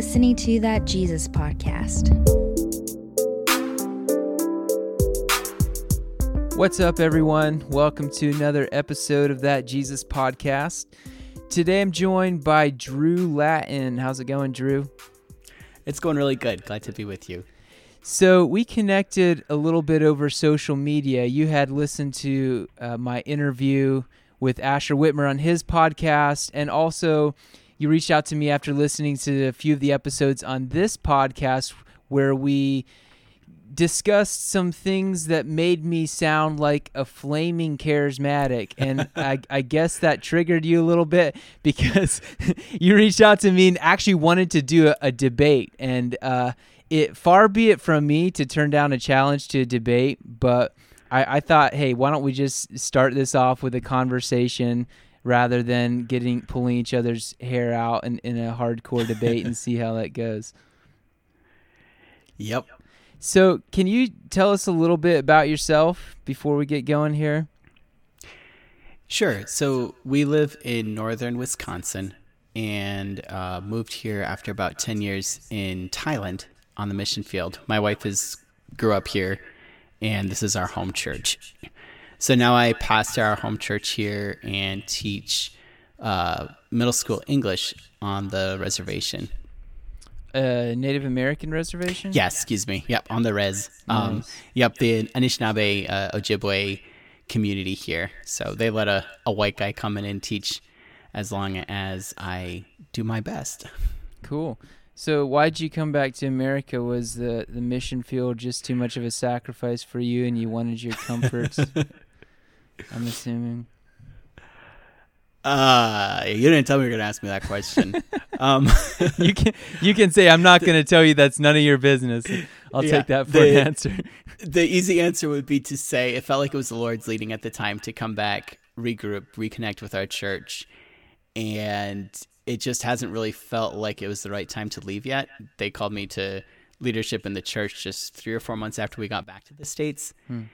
listening to That Jesus Podcast. What's up, everyone? Welcome to another episode of That Jesus Podcast. Today I'm joined by Drew Latin. How's it going, Drew? It's going really good. Glad to be with you. So, we connected a little bit over social media. You had listened to uh, my interview with Asher Witmer on his podcast, and also you reached out to me after listening to a few of the episodes on this podcast where we discussed some things that made me sound like a flaming charismatic. And I, I, guess that triggered you a little bit because you reached out to me and actually wanted to do a, a debate. And uh, it far be it from me to turn down a challenge to a debate but I, I thought hey why don't we just start this off with a conversation rather than getting pulling each other's hair out in, in a hardcore debate and see how that goes. Yep. So, can you tell us a little bit about yourself before we get going here? Sure. So, we live in northern Wisconsin and uh, moved here after about 10 years in Thailand on the mission field. My wife is grew up here, and this is our home church. So now I pastor our home church here and teach uh, middle school English on the reservation. Uh, Native American reservation? Yes, excuse me. Yep, on the res. Um, nice. Yep, the Anishinaabe uh, Ojibwe community here. So they let a, a white guy come in and teach as long as I do my best. Cool. So why'd you come back to America? Was the, the mission field just too much of a sacrifice for you and you wanted your comforts? I'm assuming. Uh, you didn't tell me you were gonna ask me that question. um, you can you can say I'm not gonna tell you. That's none of your business. I'll yeah, take that for the, an answer. The easy answer would be to say it felt like it was the Lord's leading at the time to come back, regroup, reconnect with our church, and it just hasn't really felt like it was the right time to leave yet. They called me to leadership in the church just three or four months after we got back to the states. Hmm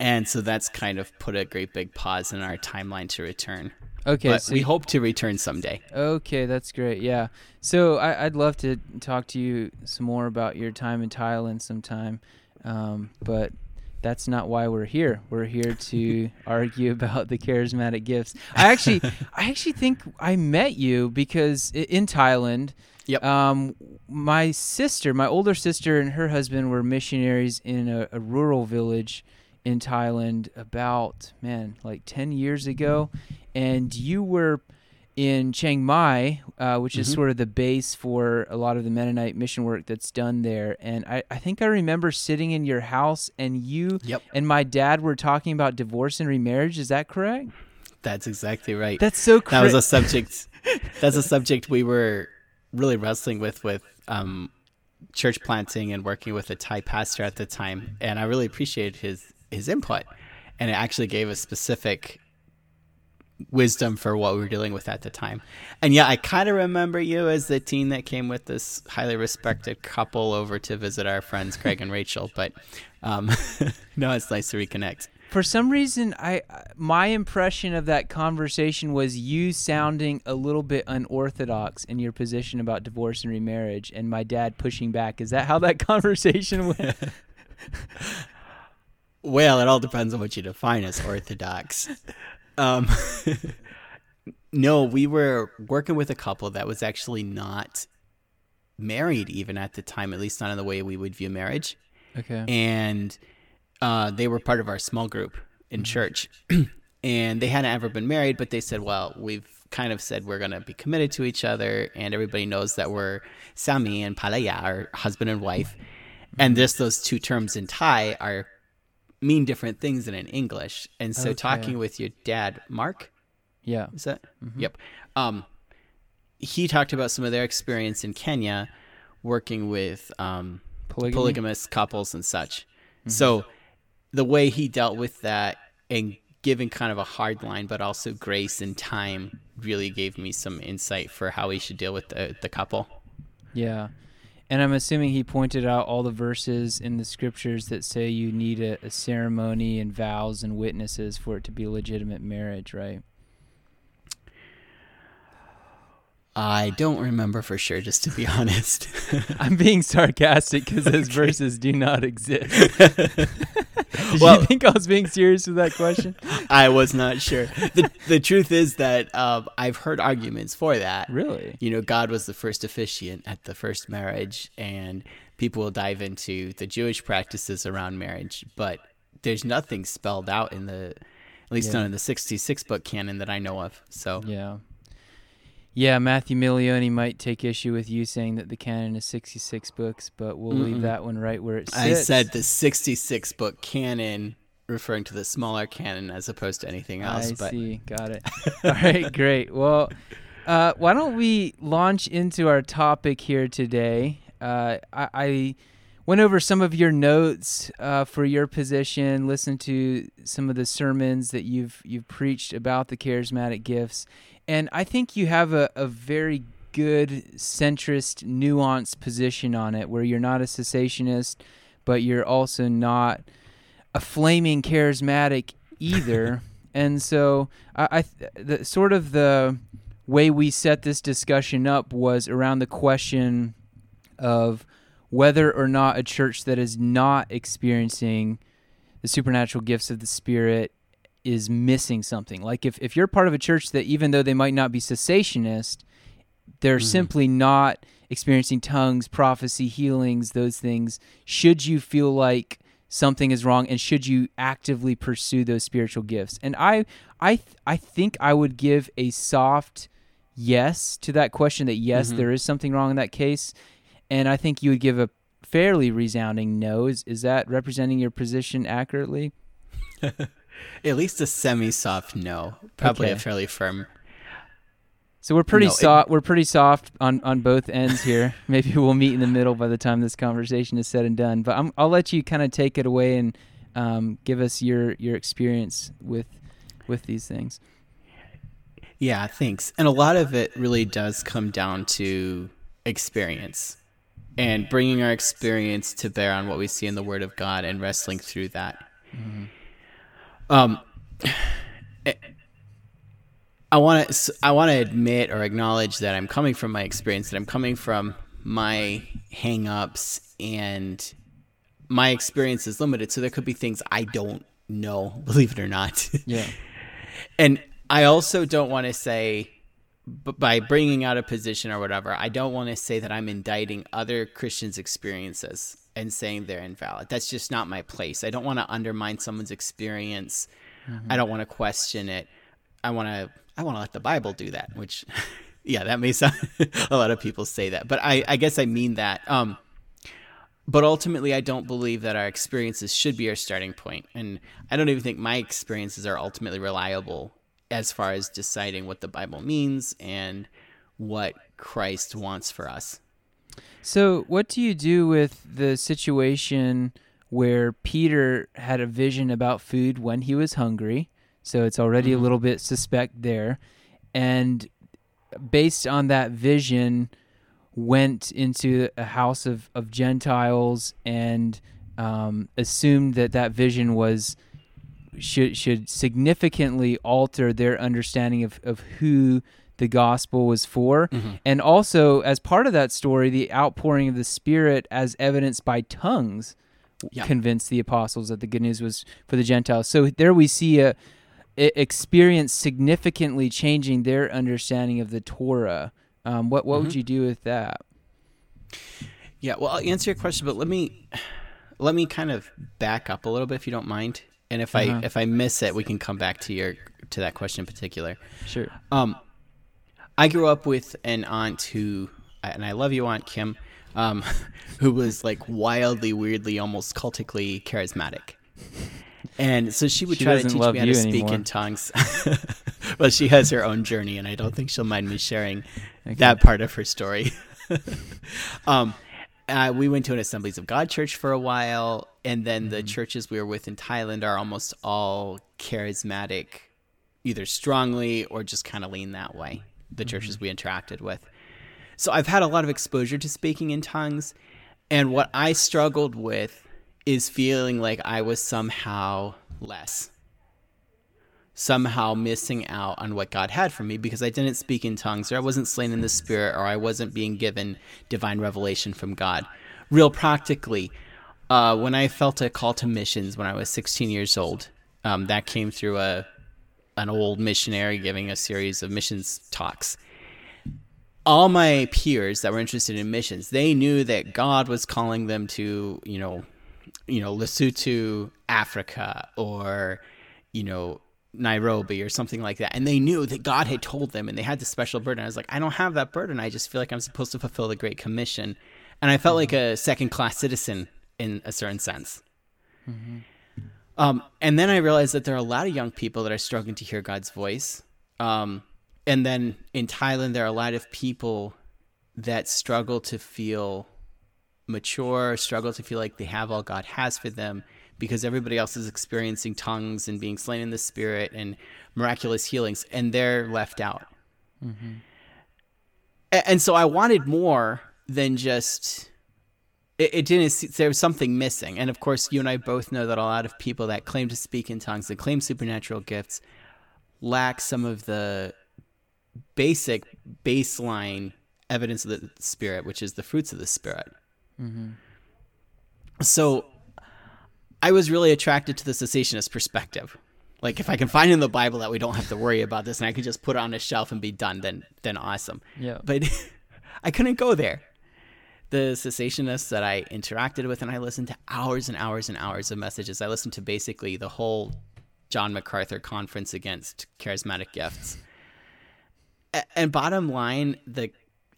and so that's kind of put a great big pause in our timeline to return. Okay, but so we hope to return someday. Okay, that's great. Yeah, so I, would love to talk to you some more about your time in Thailand sometime, um, but that's not why we're here. We're here to argue about the charismatic gifts. I actually, I actually think I met you because in Thailand. Yep. Um, my sister, my older sister, and her husband were missionaries in a, a rural village in Thailand about man like 10 years ago and you were in Chiang Mai, uh, which mm-hmm. is sort of the base for a lot of the Mennonite mission work that's done there. And I, I think I remember sitting in your house and you yep. and my dad were talking about divorce and remarriage. Is that correct? That's exactly right. That's so cra- That was a subject. that's a subject we were really wrestling with with um, church planting and working with a Thai pastor at the time. And I really appreciated his his input, and it actually gave a specific wisdom for what we were dealing with at the time. And yeah, I kind of remember you as the teen that came with this highly respected couple over to visit our friends Craig and Rachel. But um, no, it's nice to reconnect. For some reason, I my impression of that conversation was you sounding a little bit unorthodox in your position about divorce and remarriage, and my dad pushing back. Is that how that conversation went? Well, it all depends on what you define as orthodox. um, no, we were working with a couple that was actually not married even at the time, at least not in the way we would view marriage. Okay. And uh, they were part of our small group in mm-hmm. church. and they hadn't ever been married, but they said, well, we've kind of said we're going to be committed to each other. And everybody knows that we're Sami and Palaya, our husband and wife. And mm-hmm. just those two terms in Thai are mean different things than in English. And so okay. talking with your dad, Mark, yeah, is that? Mm-hmm. Yep. Um, he talked about some of their experience in Kenya, working with um, polygamous couples and such. Mm-hmm. So the way he dealt with that and giving kind of a hard line, but also grace and time, really gave me some insight for how he should deal with the the couple. Yeah. And I'm assuming he pointed out all the verses in the scriptures that say you need a, a, ceremony and vows and witnesses for it to be a legitimate marriage, right? I don't remember for sure, just to be honest. I'm being sarcastic because those verses do not exist. Did Well- you think I was being serious with that question? I was not sure. The, the truth is that um, I've heard arguments for that. Really? You know, God was the first officiant at the first marriage, and people will dive into the Jewish practices around marriage, but there's nothing spelled out in the, at least Yeah. not in the 66 book canon that I know of. So, Yeah. Yeah, Matthew Milioni might take issue with you saying that the canon is 66 books, but we'll leave Mm-mm. that one right where it sits. I said the 66 book canon, referring to the smaller canon as opposed to anything else. I but see. Got it. All right, great. Well, uh, why don't we launch into our topic here today? Uh, I, I went over some of your notes uh, for your position, listened to some of the sermons that you've you've preached about the charismatic gifts, and I think you have a, a very good centrist, nuanced position on it, where you're not a cessationist, but you're also not a flaming charismatic either. and so I, I the sort of the way we set this discussion up was around the question of whether or not a church that is not experiencing the supernatural gifts of the spirit is missing something. Like if, if you're part of a church that even though they might not be cessationist, they're Mhm. simply not experiencing tongues, prophecy, healings, those things, should you feel like something is wrong and should you actively pursue those spiritual gifts? And I I th- I think I would give a soft yes to that question that yes, Mhm. there is something wrong in that case. And I think you would give a fairly resounding no. Is is that representing your position accurately? at least a semi soft no. Probably a fairly firm. So we're pretty No, it- soft. We're pretty soft on, on both ends here. Maybe we'll meet in the middle by the time this conversation is said and done. But I'm, I'll let you kind of take it away and um, give us your your experience with with these things. Yeah, thanks. And a lot of it really does come down to experience and bringing our experience to bear on what we see in the Word of God and wrestling through that. Um, I want to I want to admit or acknowledge that I'm coming from my experience, that I'm coming from my hangups and my experience is limited. So there could be things I don't know, believe it or not. Yeah. and I also don't want to say, b- by bringing out a position or whatever, I don't want to say that I'm indicting other Christians' experiences and saying they're invalid. That's just not my place. I don't want to undermine someone's experience. I don't want to question it. I want to. I want to let the Bible do that. Which, yeah, that may sound. a lot of people say that, but I, I guess I mean that. Um, but ultimately i don't believe that our experiences should be our starting point and i don't even think my experiences are ultimately reliable as far as deciding what the bible means and what christ wants for us So what do you do with the situation where Peter had a vision about food when he was hungry? So it's already a Mhm. little bit suspect there, and based on that vision went into a house of, of Gentiles and um, assumed that that vision was should should significantly alter their understanding of, of who the gospel was for. And also, as part of that story, the outpouring of the Spirit, as evidenced by tongues, Yeah. convinced the apostles that the good news was for the Gentiles. So there we see a, a experience significantly changing their understanding of the Torah. Um, what what would Mhm. you do with that? yeah well i'll answer your question but let me let me kind of back up a little bit if you don't mind and if Uh-huh. i if i miss it we can come back to your to that question in particular Sure. Um, I grew up with an aunt who, and I love you, Aunt Kim, um, who was like wildly, weirdly, almost cultically charismatic. And so she would She try to teach me how to speak anymore. in tongues. well, she has her own journey, and I don't think she'll mind me sharing Okay. that part of her story. um, uh, we went to an Assemblies of God church for a while, and then Mm-hmm. the churches we were with in Thailand are almost all charismatic, either strongly or just kind of lean that way. The Mm-hmm. churches we interacted with. So I've had a lot of exposure to speaking in tongues, and what I struggled with is feeling like I was somehow less. Somehow missing out on what God had for me because I didn't speak in tongues or I wasn't slain in the spirit or I wasn't being given divine revelation from God. Real practically, uh, when I felt a call to missions when I was 16 years old, um, that came through a an old missionary giving a series of missions talks. All my peers that were interested in missions, they knew that God was calling them to, you know, you know, Lesotho, Africa, or you know, Nairobi or something like that. And they knew that God had told them and they had this special burden. I was like, I don't have that burden. I just feel like I'm supposed to fulfill the Great Commission. And I felt like a second class citizen in a certain sense. Mm-hmm. Um, and then I realized that there are a lot of young people that are struggling to hear God's voice. Um, and then in Thailand, there are a lot of people that struggle to feel mature, struggle to feel like they have all God has for them because everybody else is experiencing tongues and being slain in the spirit and miraculous healings, and they're left out. Mm-hmm. And so I wanted more than just. It, it didn't. There was something missing, and of course, you and I both know that a lot of people that claim to speak in tongues, that claim supernatural gifts, lack some of the basic baseline evidence of the spirit, which is the fruits of the spirit. Mm-hmm. So I was really attracted to the cessationist perspective. Like if I can find in the Bible that we don't have to worry about this and I could just put it on a shelf and be done, then then awesome. Yeah. But I couldn't go there. The cessationists that I interacted with and I listened to hours and hours and hours of messages. I listened to basically the whole John MacArthur conference against charismatic gifts. And bottom line, the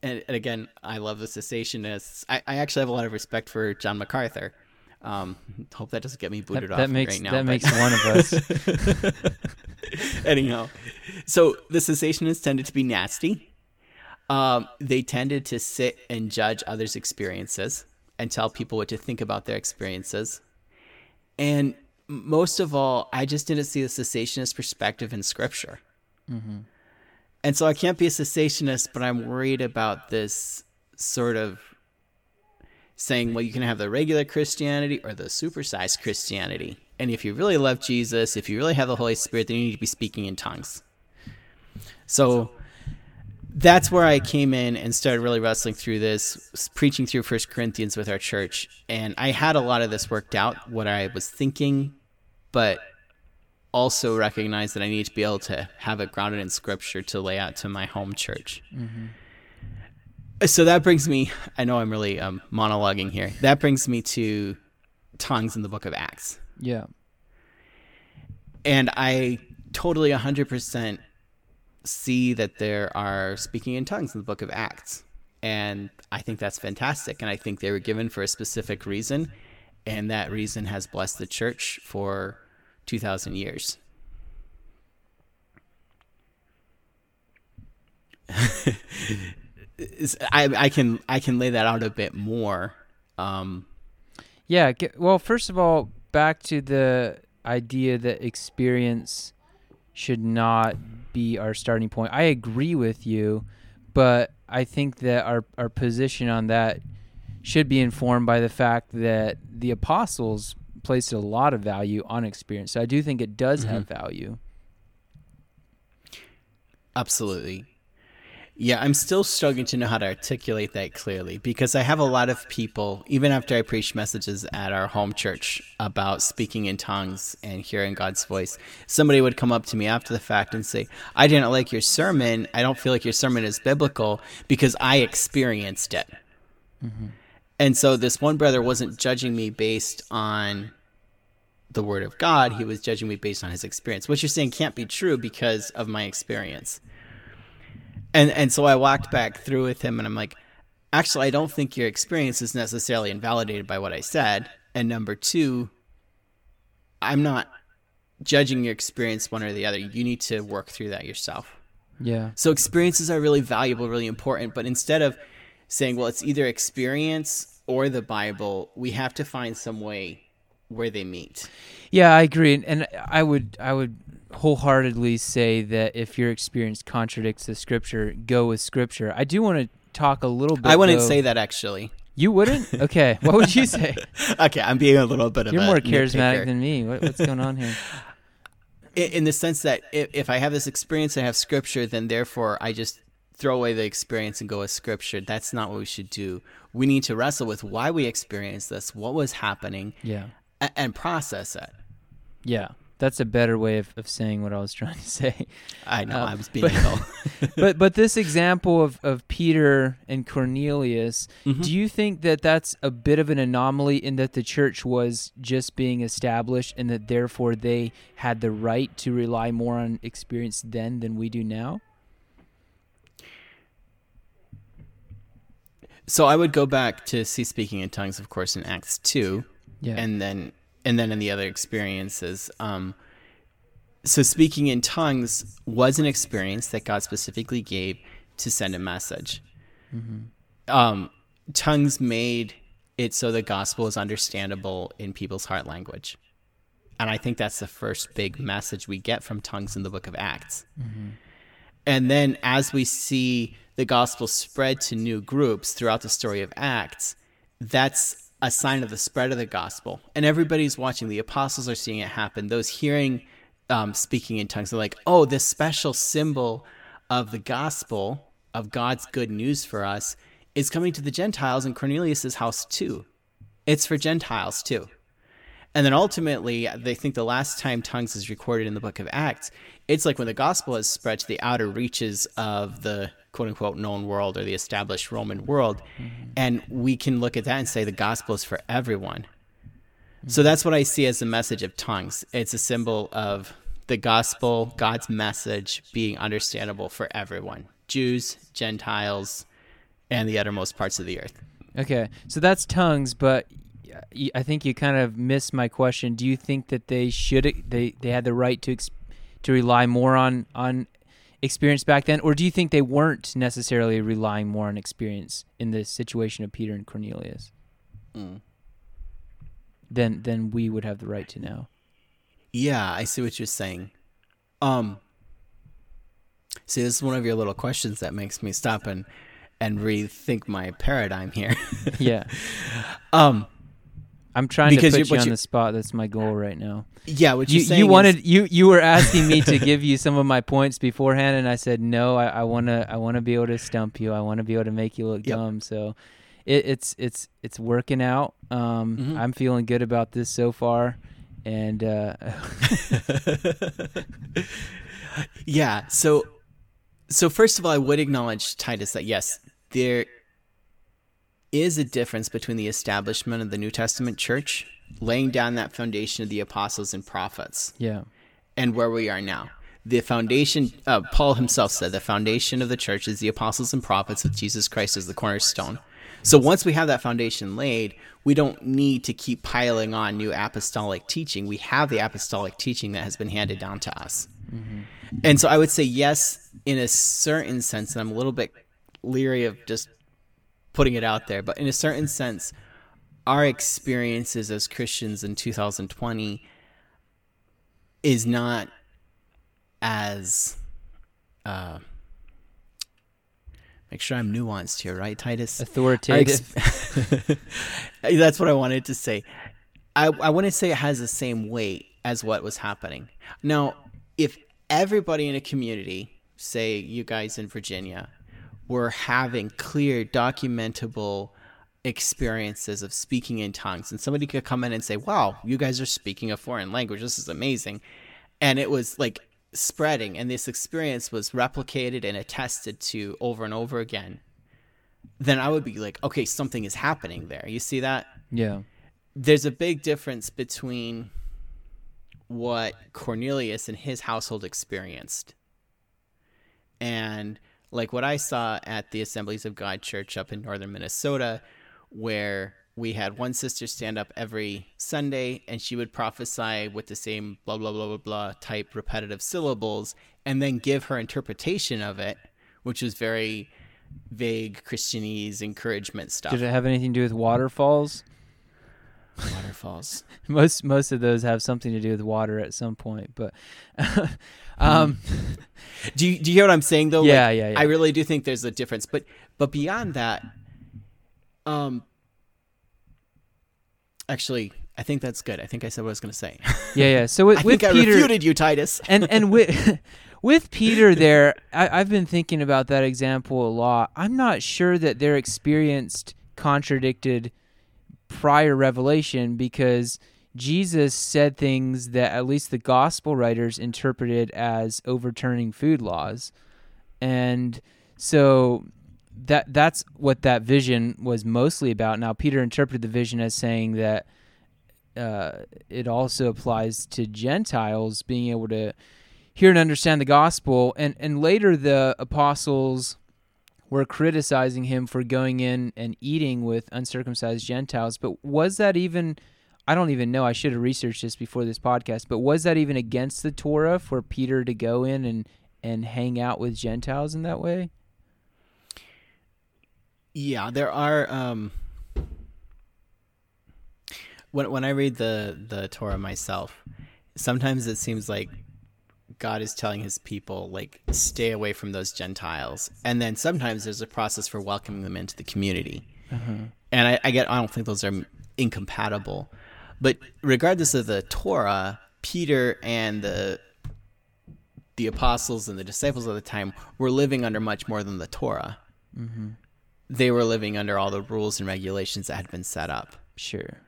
and, again, I love the cessationists. I, I actually have a lot of respect for John MacArthur. Um, hope that doesn't get me booted that, off that makes, right now. That but. makes one of us. Anyhow, so the cessationists tended to be nasty. Um, they tended to sit and judge others' experiences and tell people what to think about their experiences. And most of all, I just didn't see the cessationist perspective in Scripture. Mm-hmm. And so I can't be a cessationist, but I'm worried about this sort of saying, well, you can have the regular Christianity or the supersized Christianity. And if you really love Jesus, if you really have the Holy Spirit, then you need to be speaking in tongues. So that's where I came in and started really wrestling through this, preaching through First Corinthians with our church. And I had a lot of this worked out, what I was thinking, but also recognized that I need to be able to have it grounded in Scripture to lay out to my home church. Mm-hmm so that brings me i know i'm really um, monologuing here. That brings me to tongues in the book of acts. Yeah. And i totally 100% see that there are speaking in tongues in the book of acts. And i think that's fantastic. And i think they were given for a specific reason. And that reason has blessed the church for 2000 years I, I can I can lay that out a bit more. Um, yeah. Well, first of all, back to the idea that experience should not be our starting point. I agree with you, but I think that our our position on that should be informed by the fact that the apostles placed a lot of value on experience. So I do think it does mm-hmm. have value. Absolutely. Yeah, I'm still struggling to know how to articulate that clearly because I have a lot of people, even after I preach messages at our home church about speaking in tongues and hearing God's voice, somebody would come up to me after the fact and say, I didn't like your sermon. I don't feel like your sermon is biblical because I experienced it. Mm-hmm. And so this one brother wasn't judging me based on the word of God, he was judging me based on his experience. What you're saying can't be true because of my experience and and so I walked back through with him, and I'm like, actually, I don't think your experience is necessarily invalidated by what I said. And number two, I'm not judging your experience one or the other. You need to work through that yourself. Yeah. So experiences are really valuable, really important. But instead of saying, well, it's either experience or the Bible, we have to find some way where they meet. Yeah, I agree, and I would I would wholeheartedly say that if your experience contradicts the scripture, go with scripture. I do want to talk a little bit. I wouldn't though, say that actually. You wouldn't? Okay. What would you say? okay, I'm being a little bit of You're more charismatic nitpicker. than me. What, what's going on here? in, in the sense that if, if I have this experience, and I have scripture, then therefore I just throw away the experience and go with scripture. That's not what we should do. We need to wrestle with why we experienced this, what was happening, Yeah. and process it. Yeah. That's a better way of, of saying what I was trying to say. I know Uh, I was being ill. but but this example of, of Peter and Cornelius, Mhm. do you think that that's a bit of an anomaly in that the church was just being established and that therefore they had the right to rely more on experience then than we do now? So I would go back to see speaking in tongues, of course, in Acts two, Yeah. and then and then in the other experiences. Um, so speaking in tongues was an experience that God specifically gave to send a message. Um, tongues made it so the gospel is understandable in people's heart language, and I think that's the first big message we get from tongues in the Book of Acts. And then as we see the gospel spread to new groups throughout the story of Acts, that's a sign of the spread of the gospel. And everybody's watching. The apostles are seeing it happen. Those hearing um, speaking in tongues are like, oh, this special symbol of the gospel, of God's good news for us, is coming to the Gentiles in Cornelius's house too. It's for Gentiles too. And then ultimately, they think the last time tongues is recorded in the book of Acts, it's like when the gospel has spread to the outer reaches of the quote unquote known world or the established Roman world. Mm-hmm. And we can look at that and say the gospel is for everyone. So mm-hmm. that's what I see as the message of tongues. It's a symbol of the gospel, God's message being understandable for everyone Jews, Gentiles, and the uttermost parts of the earth. Okay, so that's tongues, but I think you kind of missed my question. Do you think that they should they they had the right to ex- to rely more on on experience back then, or do you think they weren't necessarily relying more on experience in the situation of Peter and Cornelius Mm. than than we would have the right to know? Yeah, I see what you're saying. Um See, this is one of your little questions that makes me stop and and rethink my paradigm here. Yeah, um I'm trying Because to put you, what on you- the spot. That's my goal right now. yeah, what You you is- wanted you you were asking me to give you some of my points beforehand, and I said no. I, I wanna I wanna be able to stump you. I wanna be able to make you look Yep. dumb. So it, it's it's it's working out. Um, Mhm. I'm feeling good about this so far, and uh, yeah so so first of all i would acknowledge titus that yes there is a difference between the establishment of the new testament church laying down that foundation of the apostles and prophets yeah. and where we are now. The foundation uh, paul himself said the foundation of the church is the apostles and prophets with jesus christ as the cornerstone. So once we have that foundation laid we don't need to keep piling on new apostolic teaching. We have the apostolic teaching that has been handed down to us. And so I would say yes in a certain sense, and I'm a little bit leery of just putting it out there, but in a certain sense, our experiences as Christians in 2020 is not as uh, make sure I'm nuanced here, right, Titus? Authoritative. ex- That's what I wanted to say. I, I wouldn't say it has the same weight as what was happening. Now, if everybody in a community, say you guys in Virginia, were having clear, documentable experiences of speaking in tongues, and somebody could come in and say, Wow, you guys are speaking a foreign language. This is amazing. And it was like spreading, and this experience was replicated and attested to over and over again then I would be like, okay, something is happening there. You see that? yeah There's a big difference between what Cornelius and his household experienced and like what I saw at the Assemblies of God Church up in northern Minnesota, where we had one sister stand up every Sunday and she would prophesy with the same blah, blah, blah, blah, blah type repetitive syllables and then give her interpretation of it, which was very vague Christianese encouragement stuff. did it have anything to do with waterfalls? Waterfalls. Most most of those have something to do with water at some point, but um, Do you, do you hear what I'm saying though? Yeah, Like, yeah, yeah. I really do think there's a difference, but but beyond that, um, actually, I think that's good. I think I said what I was going to say. Yeah, yeah. So with, I with think Peter, I refuted you, Titus. and and with with Peter there, I, I've been thinking about that example a lot. I'm not sure that their experienced contradicted prior revelation because Jesus said things that at least the gospel writers interpreted as overturning food laws. And so that that's what that vision was mostly about. Now Peter interpreted the vision as saying that uh, it also applies to Gentiles being able to hear and understand the gospel. And and later the apostles were criticizing him for going in and eating with uncircumcised Gentiles. But was that even? I don't even know. I should have researched this before this podcast. But was that even against the Torah for Peter to go in and and hang out with Gentiles in that way? Yeah, there are. Um, when when I read the the Torah myself, sometimes it seems like God is telling His people like stay away from those Gentiles, and then sometimes there's a process for welcoming them into the community. Mm-hmm. And I, I get I don't think those are incompatible, but regardless of the Torah, Peter and the the apostles and the disciples of the time were living under much more than the Torah. Mm-hmm. They were living under all the rules and regulations that had been set up. Sure.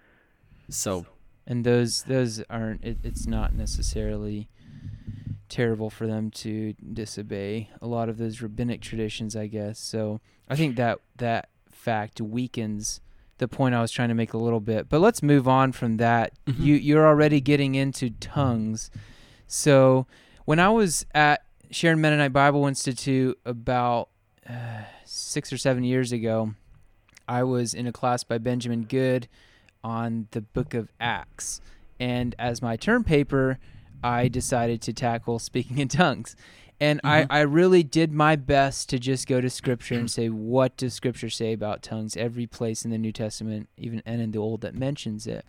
So and those those aren't it, it's not necessarily terrible for them to disobey a lot of those rabbinic traditions i guess. So i think that that fact weakens the point i was trying to make a little bit. But let's move on from that. You you're already getting into tongues. So when i was at sharon mennonite bible institute about uh, six or seven years ago i was in a class by benjamin good on the book of Acts. And as my term paper, I decided to tackle speaking in tongues. And I, I really did my best to just go to scripture and say, what does scripture say about tongues? Every place in the New Testament, even and in the Old, that mentions it.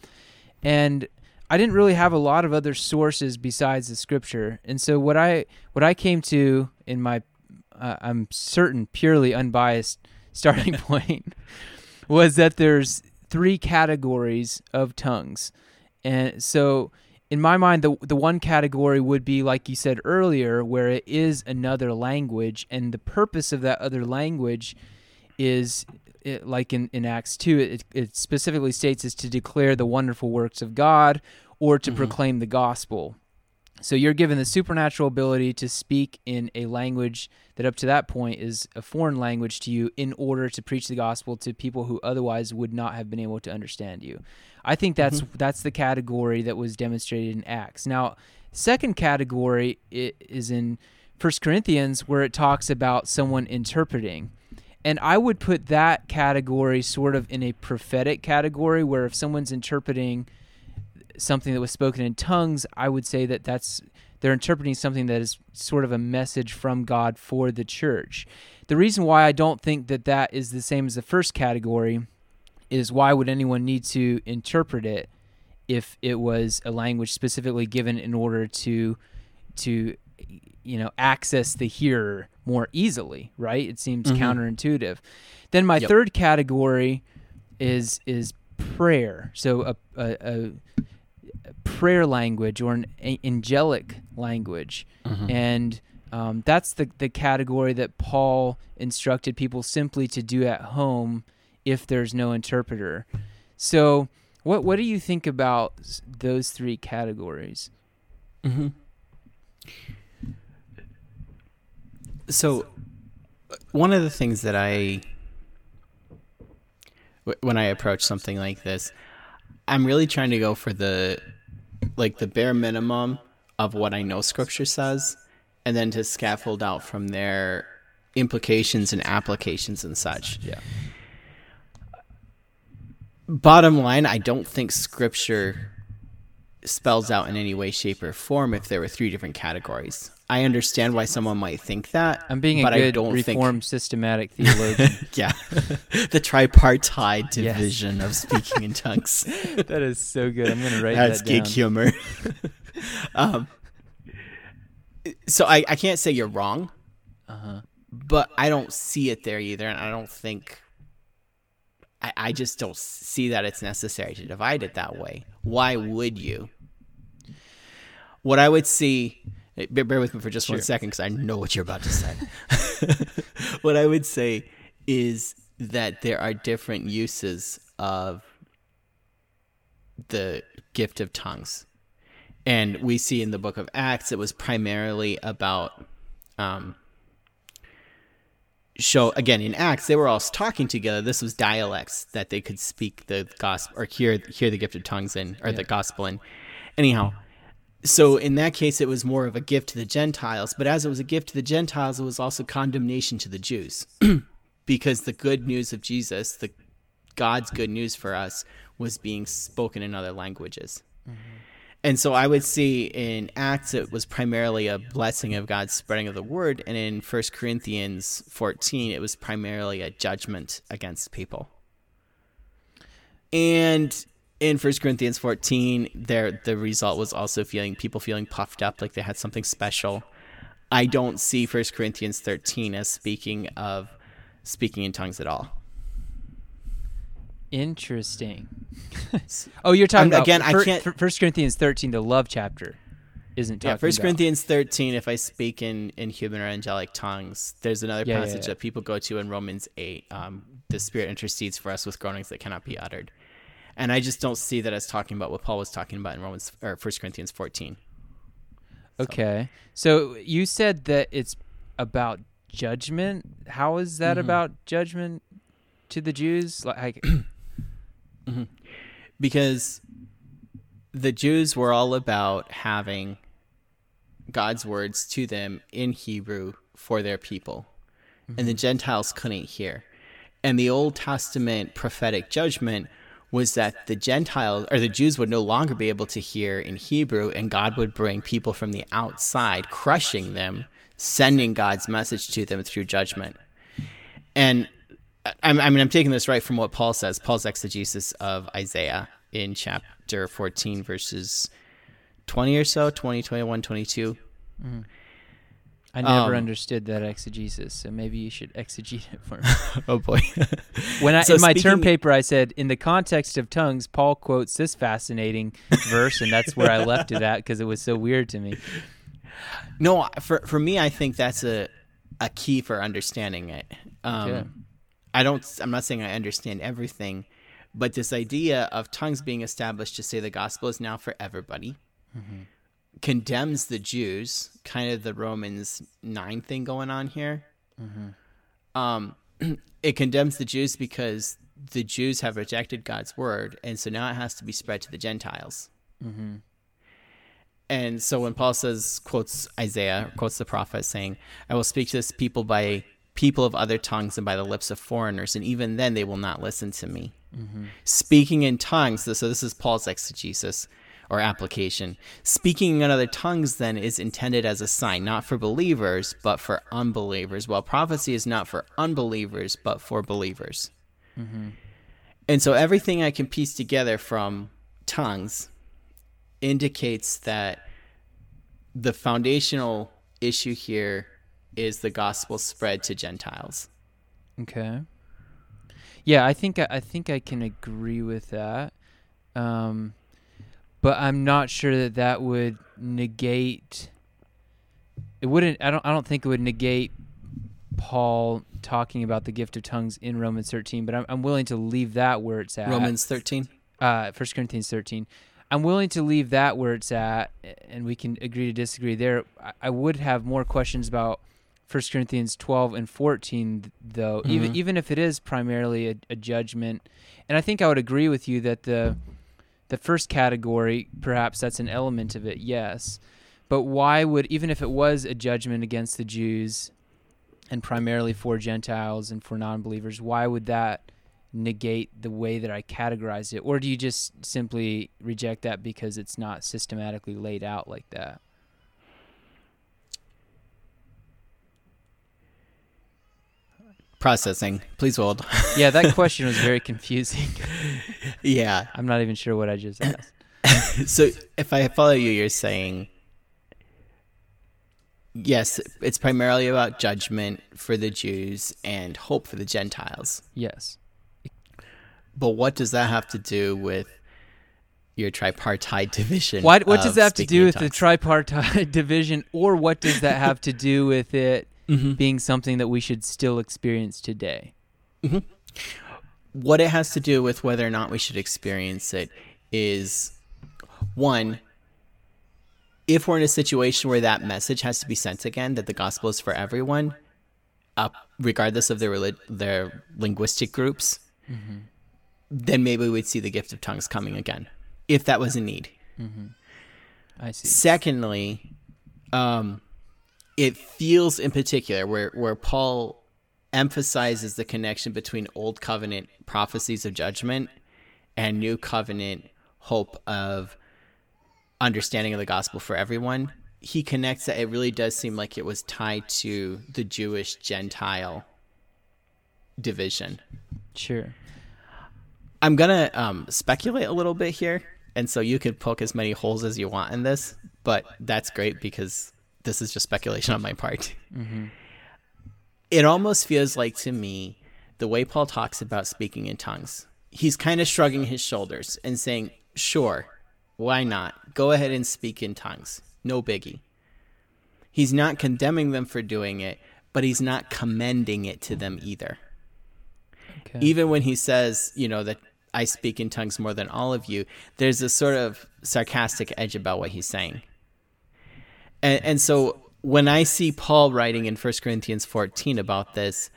And I didn't really have a lot of other sources besides the scripture. And so what I what I came to in my uh, I'm certain purely unbiased starting point was that there's three categories of tongues. And so in my mind the the one category would be like you said earlier where it is another language and the purpose of that other language is it, like in, in Acts 2 it, it specifically states is to declare the wonderful works of God or to mm-hmm. proclaim the gospel. So you're given the supernatural ability to speak in a language that up to that point is a foreign language to you in order to preach the gospel to people who otherwise would not have been able to understand you. I think that's mm-hmm. that's the category that was demonstrated in Acts. Now, second category is in First Corinthians where it talks about someone interpreting. And I would put that category sort of in a prophetic category where if someone's interpreting something that was spoken in tongues, I would say that that's they're interpreting something that is sort of a message from God for the church. The reason why I don't think that that is the same as the first category is why would anyone need to interpret it if it was a language specifically given in order to to you know access the hearer more easily, right? It seems mm-hmm. counterintuitive. Then my Yep. third category is is prayer. So a, a, a prayer language or an angelic language, and um, that's the the category that Paul instructed people simply to do at home if there's no interpreter. So, what what do you think about those three categories? Mm-hmm. So, one of the things that I, when I approach something like this, I'm really trying to go for the, like the bare minimum of what I know Scripture says, and then to scaffold out from there implications and applications and such. Yeah. Bottom line, I don't think Scripture spells out in any way, shape, or form if there were three different categories. I understand why someone might think that. I'm being a but I good don't reformed systematic theologian. Yeah, the tripartite Yes. division of speaking in tongues. that is so good. I'm going to write That's that gig down. humor. um, so I, I can't say you're wrong, Uh-huh. but I don't see it there either, and I don't think I, I just don't see that it's necessary to divide it that way. Why would you? What I would see, bear, bear with me for just one Sure. second because I know what you're about to say. what I would say is that there are different uses of the gift of tongues. And we see in the book of Acts, it was primarily about um, show again in acts they were all talking together this was dialects that they could speak the gospel or hear hear the gift of tongues in or the gospel in anyhow so in that case it was more of a gift to the gentiles but as it was a gift to the gentiles it was also condemnation to the jews. Because the good news of jesus the god's good news for us was being spoken in other languages. Mm-hmm. And so I would see in Acts it was primarily a blessing of God's spreading of the word, and in 1 Corinthians 14 it was primarily a judgment against people. And in 1 Corinthians 14, there the result was also feeling people feeling puffed up like they had something special. I don't see 1 Corinthians 13 as speaking of speaking in tongues at all. Interesting. oh, you're talking about again, I can't- First Corinthians 13, the love chapter, isn't talking about. Yeah, First Corinthians 13, if I speak in, in human or angelic tongues, there's another Yeah, yeah, passage yeah. that people go to in Romans 8. Um, the Spirit intercedes for us with groanings that cannot be uttered. And I just don't see that as talking about what Paul was talking about in Romans or First Corinthians 14. Okay. So you said that it's about judgment. How is that Mhm. about judgment to the Jews? Like, Because the Jews were all about having God's words to them in Hebrew for their people, and the Gentiles couldn't hear. And the Old Testament prophetic judgment was that the Gentiles or the Jews would no longer be able to hear in Hebrew, and God would bring people from the outside, crushing them, sending God's message to them through judgment. And I mean, I'm taking this right from what Paul says. Paul's exegesis of Isaiah in chapter 14, verses 20 or so, 20, 21, 22. Mm-hmm. I never Um, understood that exegesis, so maybe you should exegete it for me. Oh boy. When I So in my term paper, I said in the context of tongues, Paul quotes this fascinating verse, and that's where I left it at because it was so weird to me. no, for for me, I think that's a a key for understanding it. Um, Okay. I don't. I'm not saying I understand everything, but this idea of tongues being established to say the gospel is now for everybody condemns the Jews, kind of the Romans nine thing going on here. Mm-hmm. Um, it condemns the Jews because the Jews have rejected God's word, and so now it has to be spread to the Gentiles. Mm-hmm. And so when Paul says, quotes Isaiah, quotes the prophet saying, I will speak to this people by people of other tongues and by the lips of foreigners, and even then they will not listen to me. Mm-hmm. Speaking in tongues, so this is Paul's exegesis or application. Speaking in other tongues then is intended as a sign, not for believers, but for unbelievers, while prophecy is not for unbelievers, but for believers. And so everything I can piece together from tongues indicates that the foundational issue here is the gospel spread to Gentiles. Okay. Yeah, I think I, I think I can agree with that. Um, but I'm not sure that that would negate. It wouldn't. I don't. I don't think it would negate Paul talking about the gift of tongues in Romans 13. But I'm, I'm willing to leave that where it's at. Romans 13. uh, 1 Corinthians 13. I'm willing to leave that where it's at, and we can agree to disagree there. I, I would have more questions about 1 Corinthians 12 and 14, though, even Mhm. even if it is primarily a, a judgment. And I think I would agree with you that the the first category, perhaps that's an element of it, yes. But why would, even if it was a judgment against the Jews and primarily for Gentiles and for non believers, why would that negate the way that I categorize it? Or do you just simply reject that because it's not systematically laid out like that? Processing. Please hold. Yeah, that question was very confusing. yeah. I'm not even sure what I just asked. So if I follow you, you're saying yes, it's primarily about judgment for the Jews and hope for the Gentiles. Yes. But what does that have to do with your tripartite division? Why, what does that have to do with the tripartite division, or what does that have to do with it Mhm. being something that we should still experience today? what it has to do with whether or not we should experience it is one if we're in a situation where that message has to be sent again that the gospel is for everyone uh, regardless of their relig- their linguistic groups then maybe we'd see the gift of tongues coming again if that was a need I see. Secondly, um, it feels in particular where where Paul emphasizes the connection between old covenant prophecies of judgment and new covenant hope of understanding of the gospel for everyone. He connects that it really does seem like it was tied to the Jewish Gentile division. Sure. I'm gonna um, speculate a little bit here, and so you could poke as many holes as you want in this, but that's great because this is just speculation on my part. Mm-hmm. It almost feels like to me the way Paul talks about speaking in tongues. He's kind of shrugging his shoulders and saying, "Sure, why not? Go ahead and speak in tongues. No biggie." He's not condemning them for doing it, but he's not commending it to them either Okay. even when he says, you know, that I speak in tongues more than all of you, there's a sort of sarcastic edge about what he's saying. And, and so when I see Paul writing in 1 Corinthians 14 about this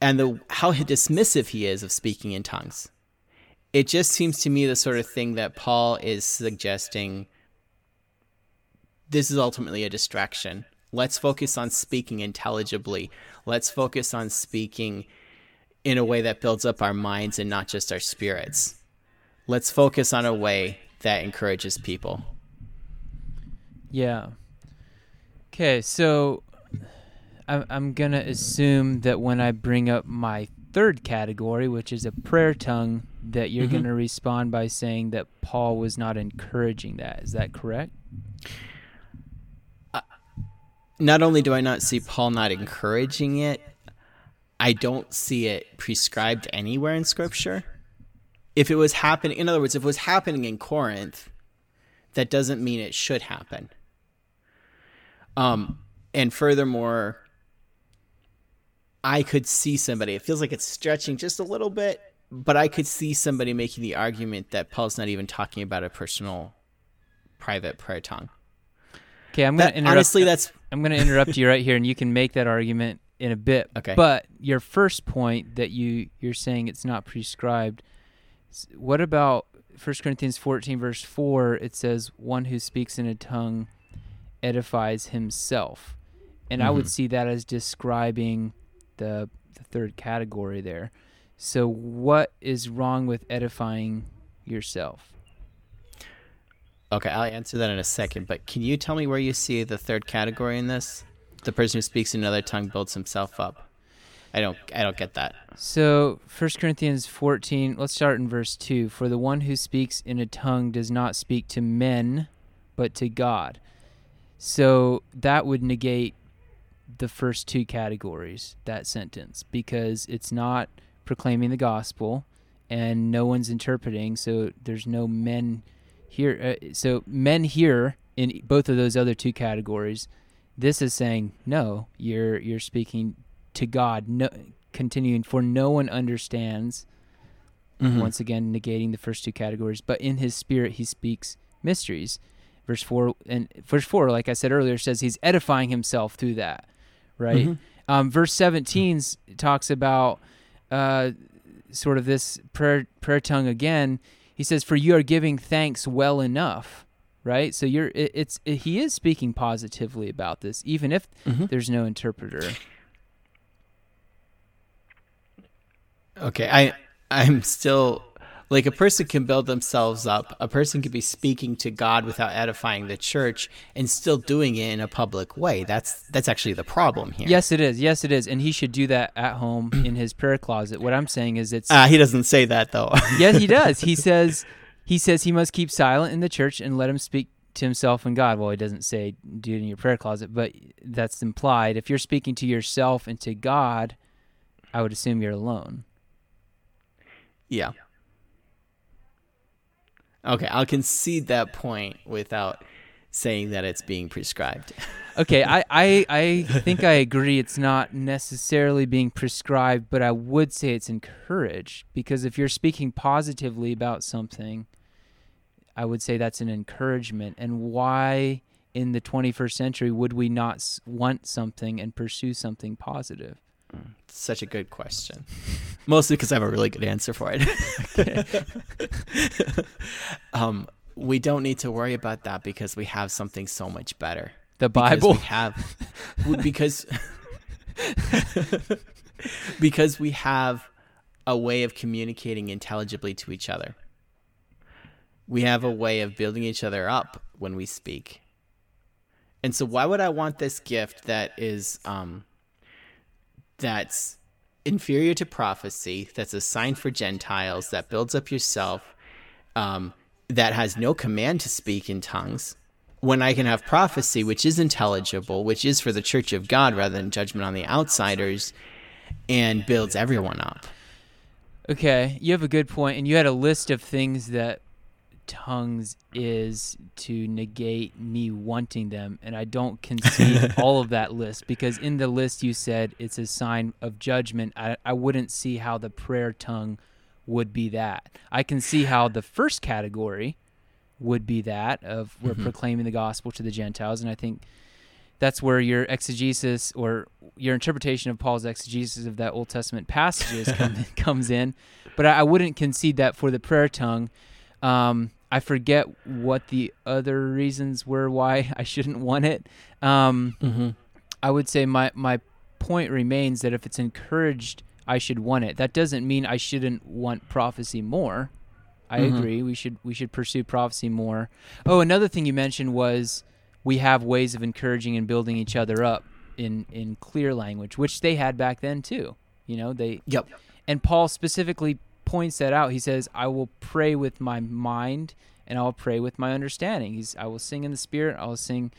and the how dismissive he is of speaking in tongues, it just seems to me the sort of thing that Paul is suggesting this is ultimately a distraction. Let's focus on speaking intelligibly. Let's focus on speaking in a way that builds up our minds and not just our spirits. Let's focus on a way that encourages people. Yeah. Okay, so I'm, I'm going to assume that when I bring up my third category, which is a prayer tongue, that you're Mhm. going to respond by saying that Paul was not encouraging that. Is that correct? Not only do I not see Paul not encouraging it, I don't see it prescribed anywhere in Scripture. If it was happening, in other words, if it was happening in Corinth, that doesn't mean it should happen. Um, and furthermore, I could see somebody. It feels like it's stretching just a little bit, but I could see somebody making the argument that Paul's not even talking about a personal, private prayer tongue. Okay, I'm going That, to interrupt. honestly, that's I'm going to interrupt you right here, and you can make that argument in a bit. Okay. But your first point that you you're saying it's not prescribed. What about 1 Corinthians 14 verse 4? It says, "One who speaks in a tongue edifies himself," and I would Mhm. see that as describing the the third category there. So, what is wrong with edifying yourself? Okay, I'll answer that in a second, but can you tell me where you see the third category in this? The person who speaks in another tongue builds himself up. I don't I don't get that. So, 1 Corinthians 14, let's start in verse 2. For the one who speaks in a tongue does not speak to men, but to God. So, that would negate the first two categories, that sentence, because it's not proclaiming the gospel and no one's interpreting. So, there's no men here. Uh, so, men here in both of those other two categories. This is saying no. You're you're speaking to God. No, continuing for no one understands. Mhm. Once again, negating the first two categories. But in His Spirit, He speaks mysteries. Verse four and verse four, like I said earlier, says He's edifying Himself through that. Right. Mhm. Um, verse 17 s- talks about uh, sort of this prayer prayer tongue again. He says, "For you are giving thanks well enough." Right. So you're it, it's it, he is speaking positively about this, even if Mhm. there's no interpreter. Okay, I I'm still like a person can build themselves up. A person could be speaking to God without edifying the church and still doing it in a public way. That's that's actually the problem here. Yes, it is. Yes, it is. And he should do that at home in his prayer closet. What I'm saying is it's Uh, he doesn't say that though. Yes, he does. He says he says he must keep silent in the church and let him speak to himself and God. Well, he doesn't say do it in your prayer closet, but that's implied. If you're speaking to yourself and to God, I would assume you're alone. yeah. Okay, I'll concede that point without saying that it's being prescribed. Okay, I, I, I think I agree it's not necessarily being prescribed, but I would say it's encouraged because if you're speaking positively about something, I would say that's an encouragement. And why in the 21st century would we not want something and pursue something positive? Such a good question. Mostly because I have a really good answer for it. um, we don't need to worry about that because we have something so much better. The Because Bible? we have because because we have a way of communicating intelligibly to each other. We have a way of building each other up when we speak. And so why would I want this gift that is um that's inferior to prophecy, that's a sign for Gentiles, that builds up yourself, um, that has no command to speak in tongues, when I can have prophecy, which is intelligible, which is for the church of God rather than judgment on the outsiders, and builds everyone up. Okay, you have a good point, and you had a list of things that tongues is to negate me wanting them, and I don't concede all of that list because in the list you said it's a sign of judgment. I, I wouldn't see how the prayer tongue would be that. I can see how the first category would be that of we're mm-hmm. proclaiming the gospel to the Gentiles, and I think that's where your exegesis or your interpretation of Paul's exegesis of that Old Testament passages come, comes in. But I, I wouldn't concede that for the prayer tongue. Um, I forget what the other reasons were why I shouldn't want it. Um, Mm-hmm. I would say my my point remains that if it's encouraged, I should want it. That doesn't mean I shouldn't want prophecy more. I Mhm. agree. We should we should pursue prophecy more. Oh, another thing you mentioned was we have ways of encouraging and building each other up in in clear language, which they had back then too. You know, they Yep. and Paul specifically points that out. He says, "I will pray with my mind and I will pray with my understanding." He's I will sing in the spirit, I will sing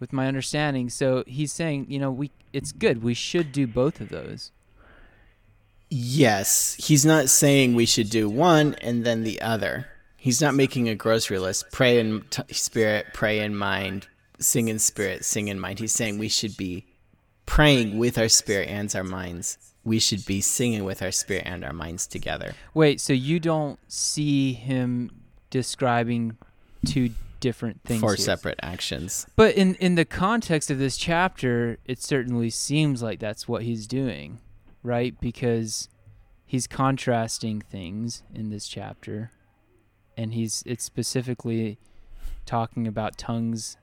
with my understanding. So he's saying, you know, we it's good. We should do both of those. Yes, he's not saying we should do one and then the other. He's not making a grocery list. Pray in t- spirit, pray in mind, sing in spirit, sing in mind. He's saying we should be praying with our spirit and our minds. We should be singing with our spirit and our minds together. Wait, so you don't see him describing two different things Four here. separate actions. But in in the context of this chapter, it certainly seems like that's what he's doing, right? Because he's contrasting things in this chapter, and he's it's specifically talking about tongues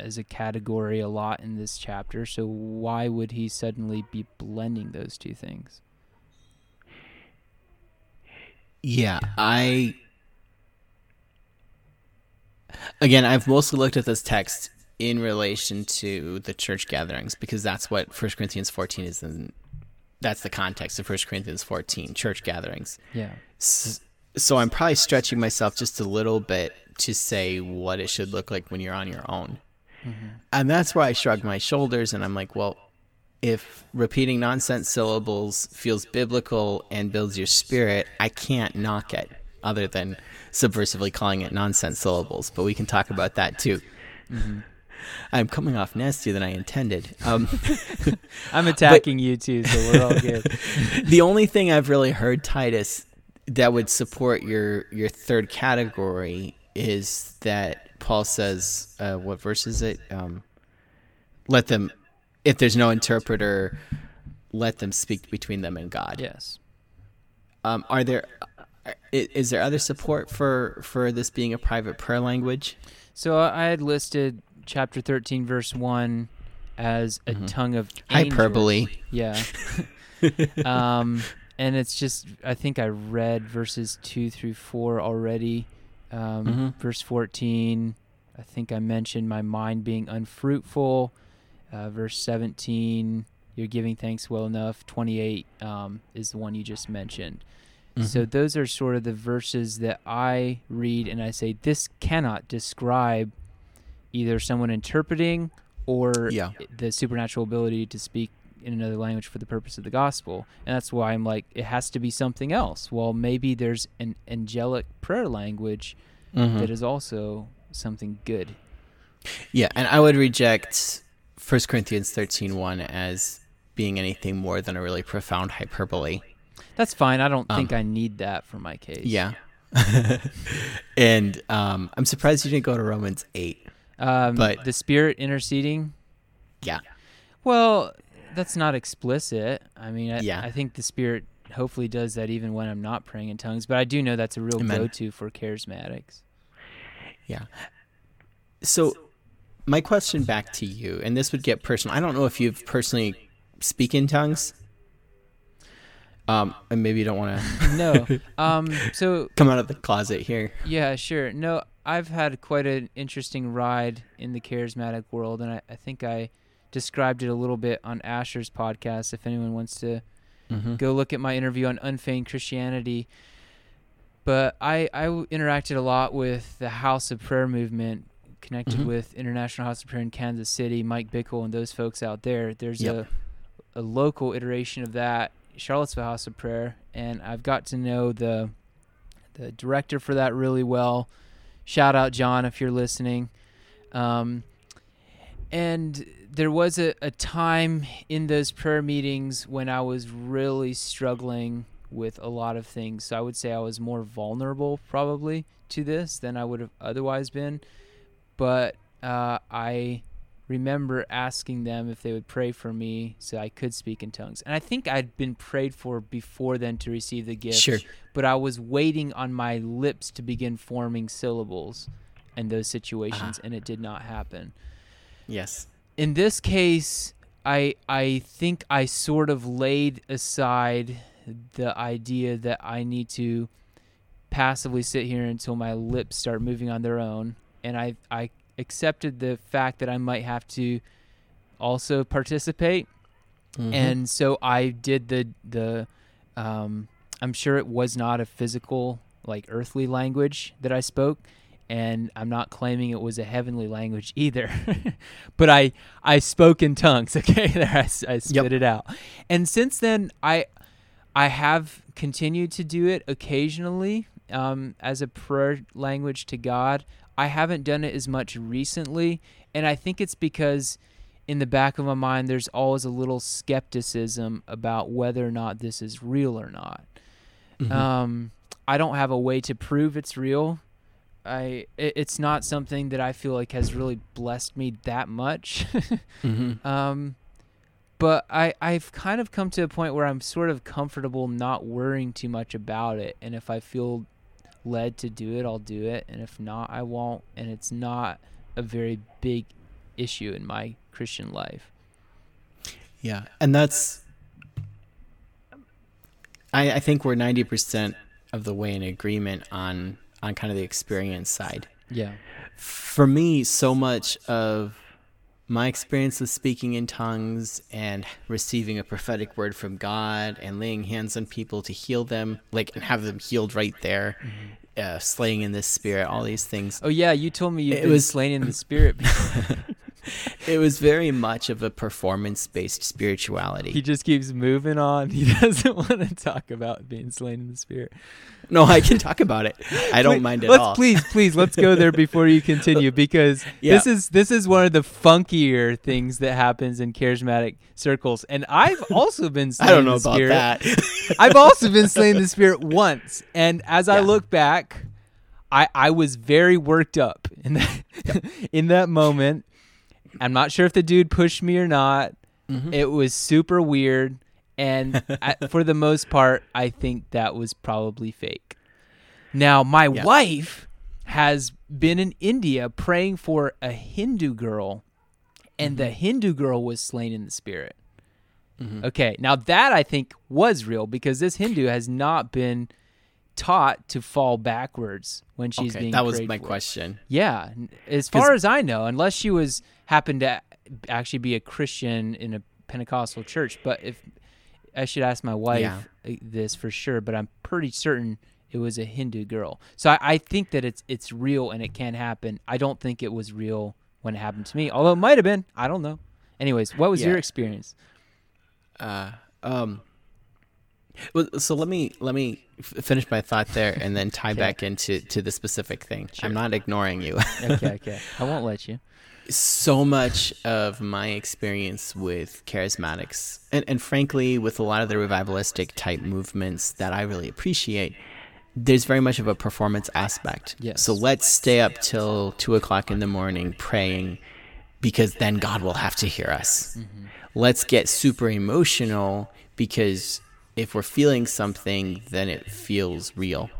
as a category a lot in this chapter. So why would he suddenly be blending those two things? Yeah, I. Again, I've mostly looked at this text in relation to the church gatherings because that's what 1 Corinthians 14 is in. That's the context of 1 Corinthians 14, church gatherings. Yeah. S- So I'm probably stretching myself just a little bit to say what it should look like when you're on your own. And that's why I shrug my shoulders and I'm like, well, if repeating nonsense syllables feels biblical and builds your spirit, I can't knock it other than subversively calling it nonsense syllables. But we can talk about that too. I'm coming off nastier than I intended. Um, I'm attacking you too, so we're all good. the only thing I've really heard, Titus, that would support your your third category is that Paul says, uh, what verse is it? Um, let them, if there's no interpreter, let them speak between them and God. yes. Um, are there is there other support for for this being a private prayer language? So I had listed chapter 13, verse 1 as a tongue of angels. Hyperbole. Yeah. um, and it's just, I think I read verses 2 through 4 already. Um, Mhm. Verse 14, I think I mentioned my mind being unfruitful. Uh, verse 17, you're giving thanks well enough. 28 um, is the one you just mentioned. So Mm-hmm. those are sort of the verses that I read and I say this cannot describe either someone interpreting or Yeah. the supernatural ability to speak in another language for the purpose of the gospel. And that's why I'm like it has to be something else. Well, maybe there's an angelic prayer language Mhm. that is also something good. Yeah, and I would reject 1 Corinthians 13:1 as being anything more than a really profound hyperbole. That's fine. I don't Um, think I need that for my case. Yeah. and um, I'm surprised you didn't go to Romans 8. Um, But- the Spirit interceding. Yeah. Well, that's not explicit. I mean, I, Yeah. I think the Spirit hopefully does that even when I'm not praying in tongues. But I do know that's a real Amen. go-to for charismatics. Yeah. So, my question back to you, and this would get personal. I don't know if you've personally speak in tongues. Um, and maybe you don't want to No. um. So come out of the closet here. Yeah, sure. No, I've had quite an interesting ride in the charismatic world, and I, I think I described it a little bit on Asher's podcast. If anyone wants to Mm-hmm. go look at my interview on Unfeigned Christianity. But I interacted a lot with the House of Prayer movement, connected Mhm. with International House of Prayer in Kansas City, Mike Bickle, and those folks out there. There's Yep. a, a local iteration of that, Charlottesville House of Prayer, and I've got to know the the director for that really well. Shout out John if you're listening. Um, and there was a, a time in those prayer meetings when I was really struggling with a lot of things. So I would say I was more vulnerable probably to this than I would have otherwise been. But uh, I remember asking them if they would pray for me so I could speak in tongues. And I think I'd been prayed for before then to receive the gift. Sure. But I was waiting on my lips to begin forming syllables in those situations, and it did not happen Yes. In this case i i think i sort of laid aside the idea that i need to passively sit here until my lips start moving on their own. And i i accepted the fact that i might have to also participate. Mhm. and so I did the the um, I'm sure it was not a physical like earthly language that I spoke and I'm not claiming it was a heavenly language either but I I spoke in tongues okay there I spit Yep. it out and since then I I have continued to do it occasionally um, as a prayer language to God I haven't done it as much recently and I think it's because in the back of my mind, there's always a little skepticism about whether or not this is real or not. Mhm. Um, I don't have a way to prove it's real. I it, it's not something that I feel like has really blessed me that much. Mhm. um, but I I've kind of come to a point where I'm sort of comfortable not worrying too much about it, and if I feel led to do it, I'll do it, and if not, I won't. And it's not a very big issue in my Christian life. Yeah, and that's. I I think we're ninety percent of the way in agreement on on kind of the experience side. Yeah. For me, so much of my experience with speaking in tongues and receiving a prophetic word from God and laying hands on people to heal them, like and have them healed right there, uh, slaying in the spirit, all these things. Oh yeah, you told me you've It been was- slain in the spirit. It was very much of a performance based spirituality. he just keeps moving on. He doesn't want to talk about being slain in the spirit. No, I can talk about it. I don't Please- mind at let's, all. Please, please, let's go there before you continue because Yeah. this is this is one of the funkier things that happens in charismatic circles, and I've also been. Slain I don't know about spirit. that. I've also been slain in the spirit once, and as I look back, I I was very worked up in that in that moment. I'm not sure if the dude pushed me or not. Mhm. It was super weird, and I, for the most part, I think that was probably fake. Now, my Yeah. wife has been in India praying for a Hindu girl, and Mm-hmm. the Hindu girl was slain in the spirit. Mhm. Okay, now that I think was real because this Hindu has not been taught to fall backwards when she's Okay, being that was my for. question. Yeah, as far as I know, unless she was happened to actually be a Christian in a Pentecostal church, but if I should ask my wife Yeah. uh, this for sure, but I'm pretty certain it was a Hindu girl. So I, I think that it's it's real and it can happen. I don't think it was real when it happened to me, although it might have been. I don't know. Anyways, what was Yeah. your experience? Uh, um, Well, so let me let me f- finish my thought there, and then tie back into to the specific thing. I'm not ignoring you. okay, okay. I won't let you. So much of my experience with charismatics and, and frankly with a lot of the revivalistic type movements that I really appreciate, there's very much of a performance aspect. Yes. So let's stay up till two o'clock in the morning praying because then God will have to hear us. Let's get super emotional because if we're feeling something, then it feels real.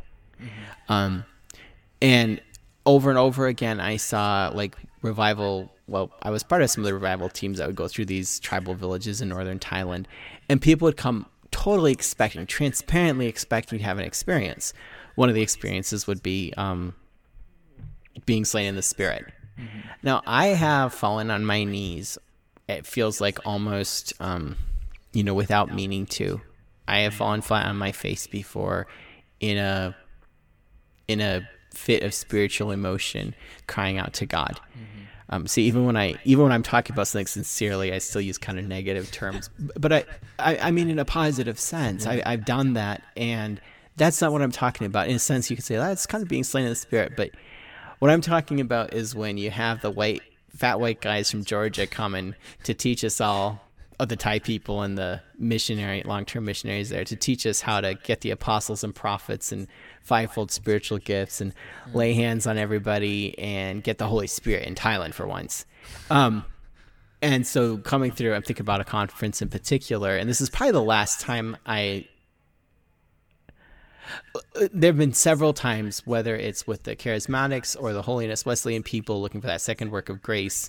Um, and over and over again, I saw like revival. Well, I was part of some of the revival teams that would go through these tribal villages in northern Thailand, and people would come totally expecting, transparently expecting to have an experience. One of the experiences would be um, being slain in the spirit. Now, I have fallen on my knees. It feels like almost, um, you know, without meaning to. I have fallen flat on my face before in a in a fit of spiritual emotion, crying out to God. Um, see, even when I even when I'm talking about something sincerely, I still use kind of negative terms. But I, I, I mean in a positive sense. I, I've done that, and that's not what I'm talking about. In a sense, you could say that's kind of being slain in the spirit. But what I'm talking about is when you have the white, fat white guys from Georgia coming to teach us all of the Thai people and the missionary, long-term missionaries there to teach us how to get the apostles and prophets and fivefold spiritual gifts and lay hands on everybody and get the Holy Spirit in Thailand for once. Um, and so coming through, I'm thinking about a conference in particular, and this is probably the last time I. There have been several times, whether it's with the charismatics or the holiness Wesleyan people looking for that second work of grace,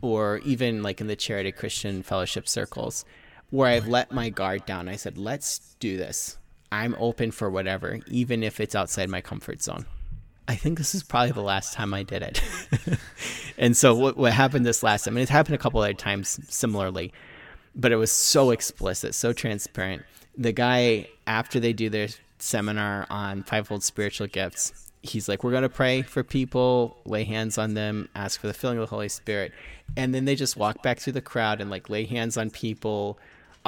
or even like in the charity Christian fellowship circles, where I've let my guard down. I said, let's do this. I'm open for whatever, even if it's outside my comfort zone. I think this is probably the last time I did it. and so what, what happened this last time, and it happened a couple other times similarly, but it was so explicit, so transparent. The guy, after they do their seminar on fivefold spiritual gifts, he's like, We're going to pray for people, lay hands on them, ask for the filling of the Holy Spirit. And then they just walk back through the crowd and like lay hands on people,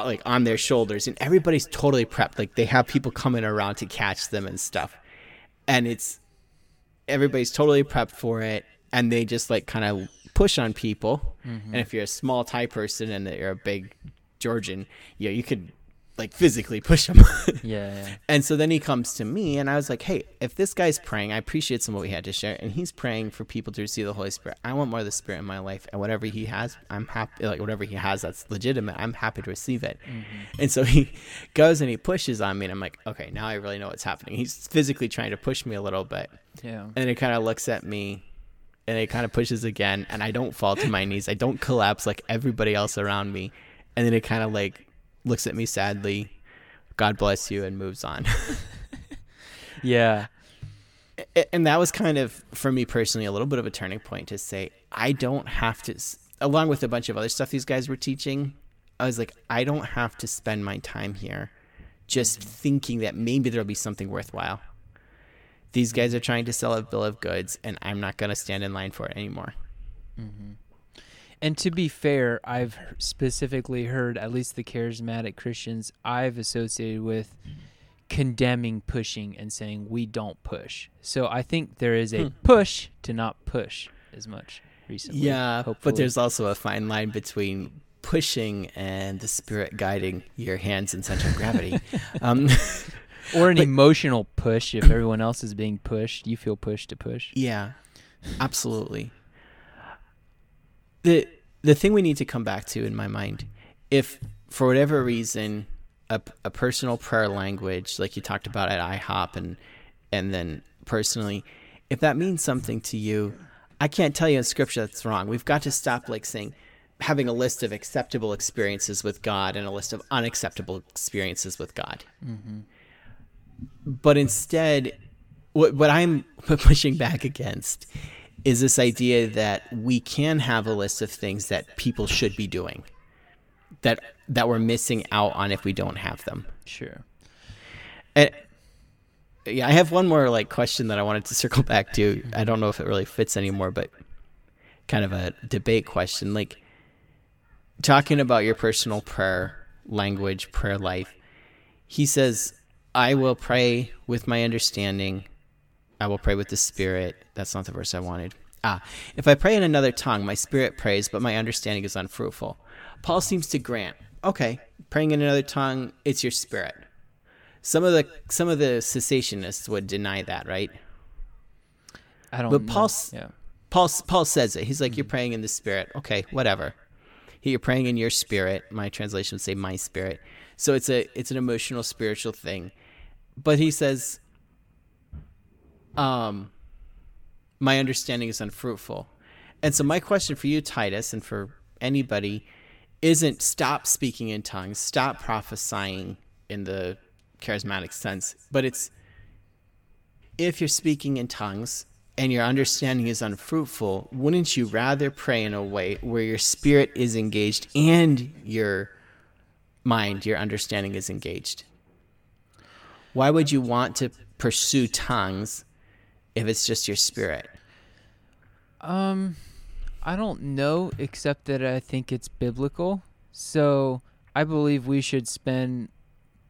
Uh, like on their shoulders. And everybody's totally prepped. Like they have people coming around to catch them and stuff. And it's, everybody's totally prepped for it and they just like kind of push on people mm-hmm. and if you're a small thai person and you're a big georgian you know, you could like physically push him. Yeah, yeah. and so then he comes to me and i was like hey if this guy's praying i appreciate some of what he had to share and he's praying for people to receive the holy spirit. I want more of the spirit in my life and whatever he has i'm happy like whatever he has that's legitimate i'm happy to receive it. Mm-hmm. And so he goes and he pushes on me and i'm like okay now i really know what's happening. He's physically trying to push me a little bit. Yeah. and it kind of looks at me and it kind of pushes again and i don't fall to my knees. I don't collapse like everybody else around me. And then it kind of like looks at me sadly god bless you and moves on. Yeah. And that was kind of for me personally a little bit of a turning point to say i don't have to along with a bunch of other stuff these guys were teaching i was like i don't have to spend my time here just thinking that maybe there'll be something worthwhile. These guys are trying to sell a bill of goods and i'm not going to stand in line for it anymore mm-hmm. And to be fair, I've specifically heard at least the charismatic Christians I've associated with condemning pushing and saying we don't push. So I think there is a push to not push as much recently. Yeah, hopefully. but there's also a fine line between pushing and the spirit guiding your hands in center of gravity. um, or an emotional push if everyone else is being pushed, you feel pushed to push. yeah, absolutely. The The thing we need to come back to, in my mind, if for whatever reason, a, a personal prayer language, like you talked about at IHOP, and and then personally, if that means something to you, I can't tell you in scripture that's wrong. We've got to stop like saying having a list of acceptable experiences with God and a list of unacceptable experiences with God. Mm-hmm. But instead, what what I'm pushing back against is this idea that we can have a list of things that people should be doing that that we're missing out on if we don't have them. Sure. And yeah, I have one more like question that I wanted to circle back to. I don't know if it really fits anymore, but kind of a debate question. Like talking about your personal prayer language, prayer life. he says, I will pray with my understanding. I will pray with the spirit. That's not the verse I wanted. Ah, if I pray in another tongue, my spirit prays, but my understanding is unfruitful. Paul seems to grant, okay, praying in another tongue, it's your spirit. Some of the some of the cessationists would deny that, right? I don't But know. Paul's- yeah. Paul Paul says it. He's like, you're praying in the spirit. Okay, whatever. You're praying in your spirit. My translation would say my spirit. So it's a it's an emotional spiritual thing. But he says, um, my understanding is unfruitful. And so my question for you, Titus, and for anybody, isn't stop speaking in tongues, stop prophesying in the charismatic sense, but it's if you're speaking in tongues and your understanding is unfruitful, wouldn't you rather pray in a way where your spirit is engaged and your mind, your understanding is engaged? Why would you want to pursue tongues if it's just your spirit? Um, I don't know, except that I think it's biblical. So I believe we should spend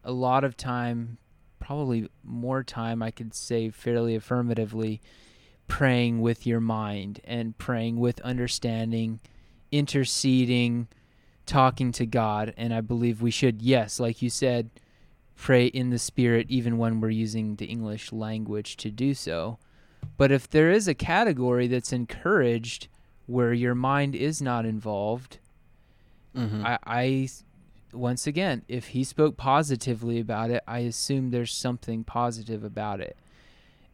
a lot of time, probably more time, I could say fairly affirmatively, praying with your mind and praying with understanding, interceding, talking to God. And I believe we should, yes, like you said, pray in the Spirit, even when we're using the English language to do so. But if there is a category that's encouraged where your mind is not involved, Mm-hmm. I, I, once again, if he spoke positively about it, I assume there's something positive about it.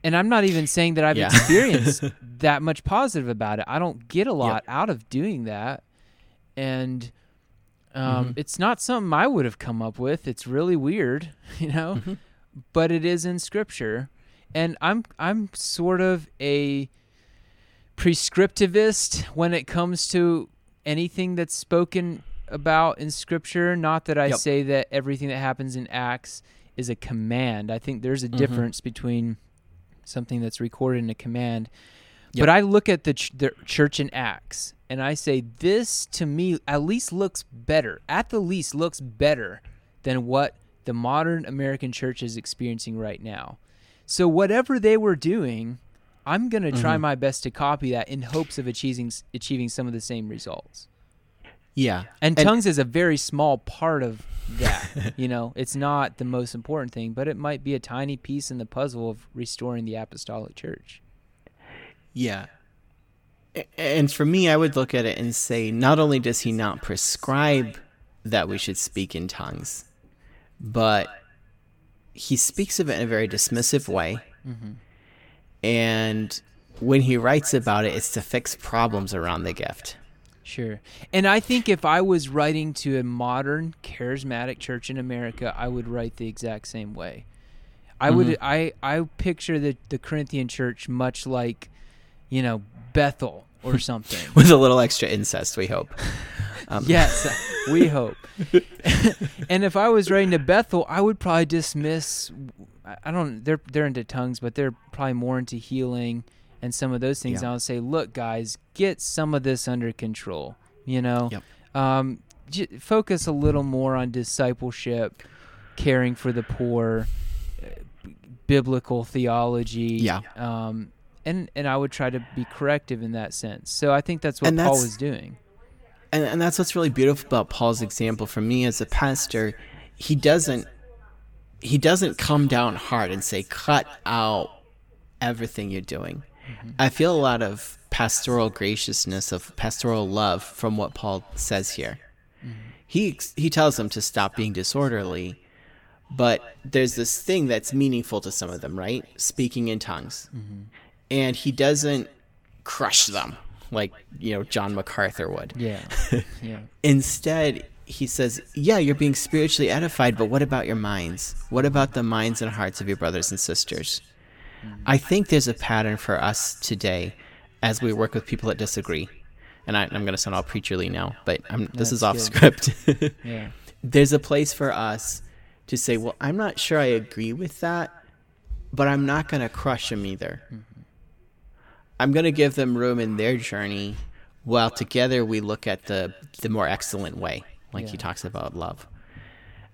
And I'm not even saying that I've Yeah. experienced that much positive about it. I don't get a lot out of doing that. And um, Mhm. it's not something I would have come up with. It's really weird, you know, Mhm. but it is in scripture. And I'm I'm sort of a prescriptivist when it comes to anything that's spoken about in scripture. Not that I Yep. say that everything that happens in Acts is a command. I think there's a mm-hmm. difference between something that's recorded in a command. Yep. But I look at the, ch- the church in Acts and I say, this to me at least looks better, at the least looks better than what the modern American church is experiencing right now. So, whatever they were doing, I'm going to try Mhm. my best to copy that in hopes of achieving, achieving some of the same results. Yeah. And, tongues is a very small part of that. you know, it's not the most important thing, but it might be a tiny piece in the puzzle of restoring the apostolic church. Yeah. And for me, I would look at it and say, not only does he not prescribe that we should speak in tongues, but he speaks of it in a very dismissive way. And when he writes about it, it's to fix problems around the gift. Sure. And I think if I was writing to a modern charismatic church in America, I would write the exact same way. I would Mhm. I I picture the the Corinthian church much like, you know, Bethel or something. With a little extra incest, we hope. Um, yes, we hope. and if I was writing to Bethel, I would probably dismiss. I- don't. They're they're into tongues, but they're probably more into healing and some of those things. Yeah. I would say, look, guys, get some of this under control. You know, Yep. um, j- focus a little more on discipleship, caring for the poor, uh, biblical theology. Yeah. Um, and and I would try to be corrective in that sense. So I think that's what Paul was doing. and, and that's what's really beautiful about Paul's example for me as a pastor. He doesn't he doesn't come down hard and say cut out everything you're doing. Mm-hmm. I feel a lot of pastoral graciousness of pastoral love from what Paul says here. Mm-hmm. He ex- he tells them to stop being disorderly, but there's this thing that's meaningful to some of them, right? Speaking in tongues. Mm-hmm. And he doesn't crush them like, you know, John MacArthur would. Yeah. yeah. Instead, he says, Yeah, you're being spiritually edified, but what about your minds? What about the minds and hearts of your brothers and sisters? Mm. I think there's a pattern for us today as we work with people that disagree. And I, I'm going to sound all preacherly now, but I'm, this is off script. Yeah. there's a place for us to say, Well, I'm not sure I agree with that, but I'm not going to crush them either. Mm-hmm. I'm going to give them room in their journey while together we look at the, the more excellent way, like he talks about love.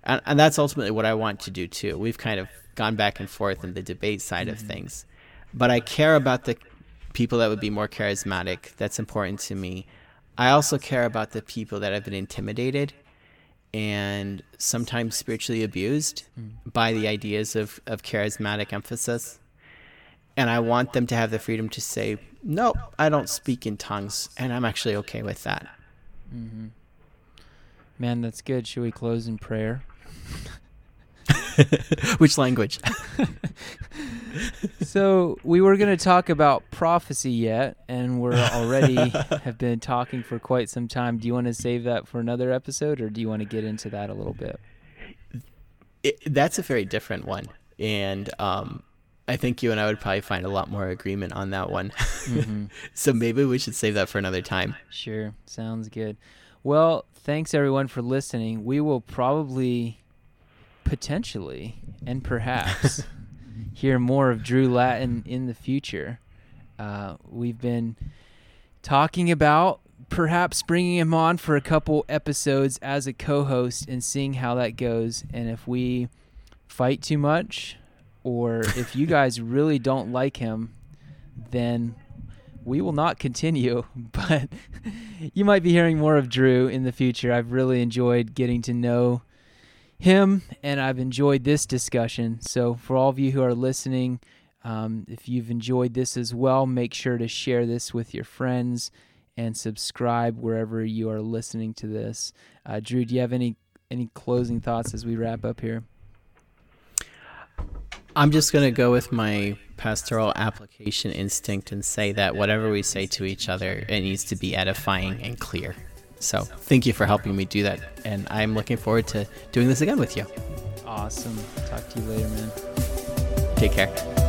and, and that's ultimately what I want to do too. We've kind of gone back and forth in the debate side mm-hmm. of things, but I care about the people that would be more charismatic. That's important to me. I also care about the people that have been intimidated and sometimes spiritually abused mm. by the ideas of, of charismatic emphasis. And I want them to have the freedom to say, no, I don't speak in tongues, and I'm actually okay with that. Mm-hmm. Man, that's good. Should we close in prayer? Which language? so we were going to talk about prophecy yet, and we're already have been talking for quite some time. Do you want to save that for another episode, or do you want to get into that a little bit? It, that's a very different one, and um, I think you and I would probably find a lot more agreement on that one. Mm-hmm. so maybe we should save that for another time. Sure, sounds good. Well, thanks everyone for listening. We will probably potentially and perhaps hear more of Drew Latin in the future. Uh, we've been talking about perhaps bringing him on for a couple episodes as a co-host and seeing how that goes and if we fight too much or if you guys really don't like him then we will not continue but you might be hearing more of Drew in the future. I've really enjoyed getting to know him, and I've enjoyed this discussion. So, for all of you who are listening, um, if you've enjoyed this as well, make sure to share this with your friends and subscribe wherever you are listening to this. Uh, Drew, do you have any any closing thoughts as we wrap up here? I'm just going to go with my pastoral application instinct and say that whatever we say to each other, it needs to be edifying and clear. So thank you for helping me do that. And I'm looking forward to doing this again with you. Awesome. Talk to you later, man. Take care.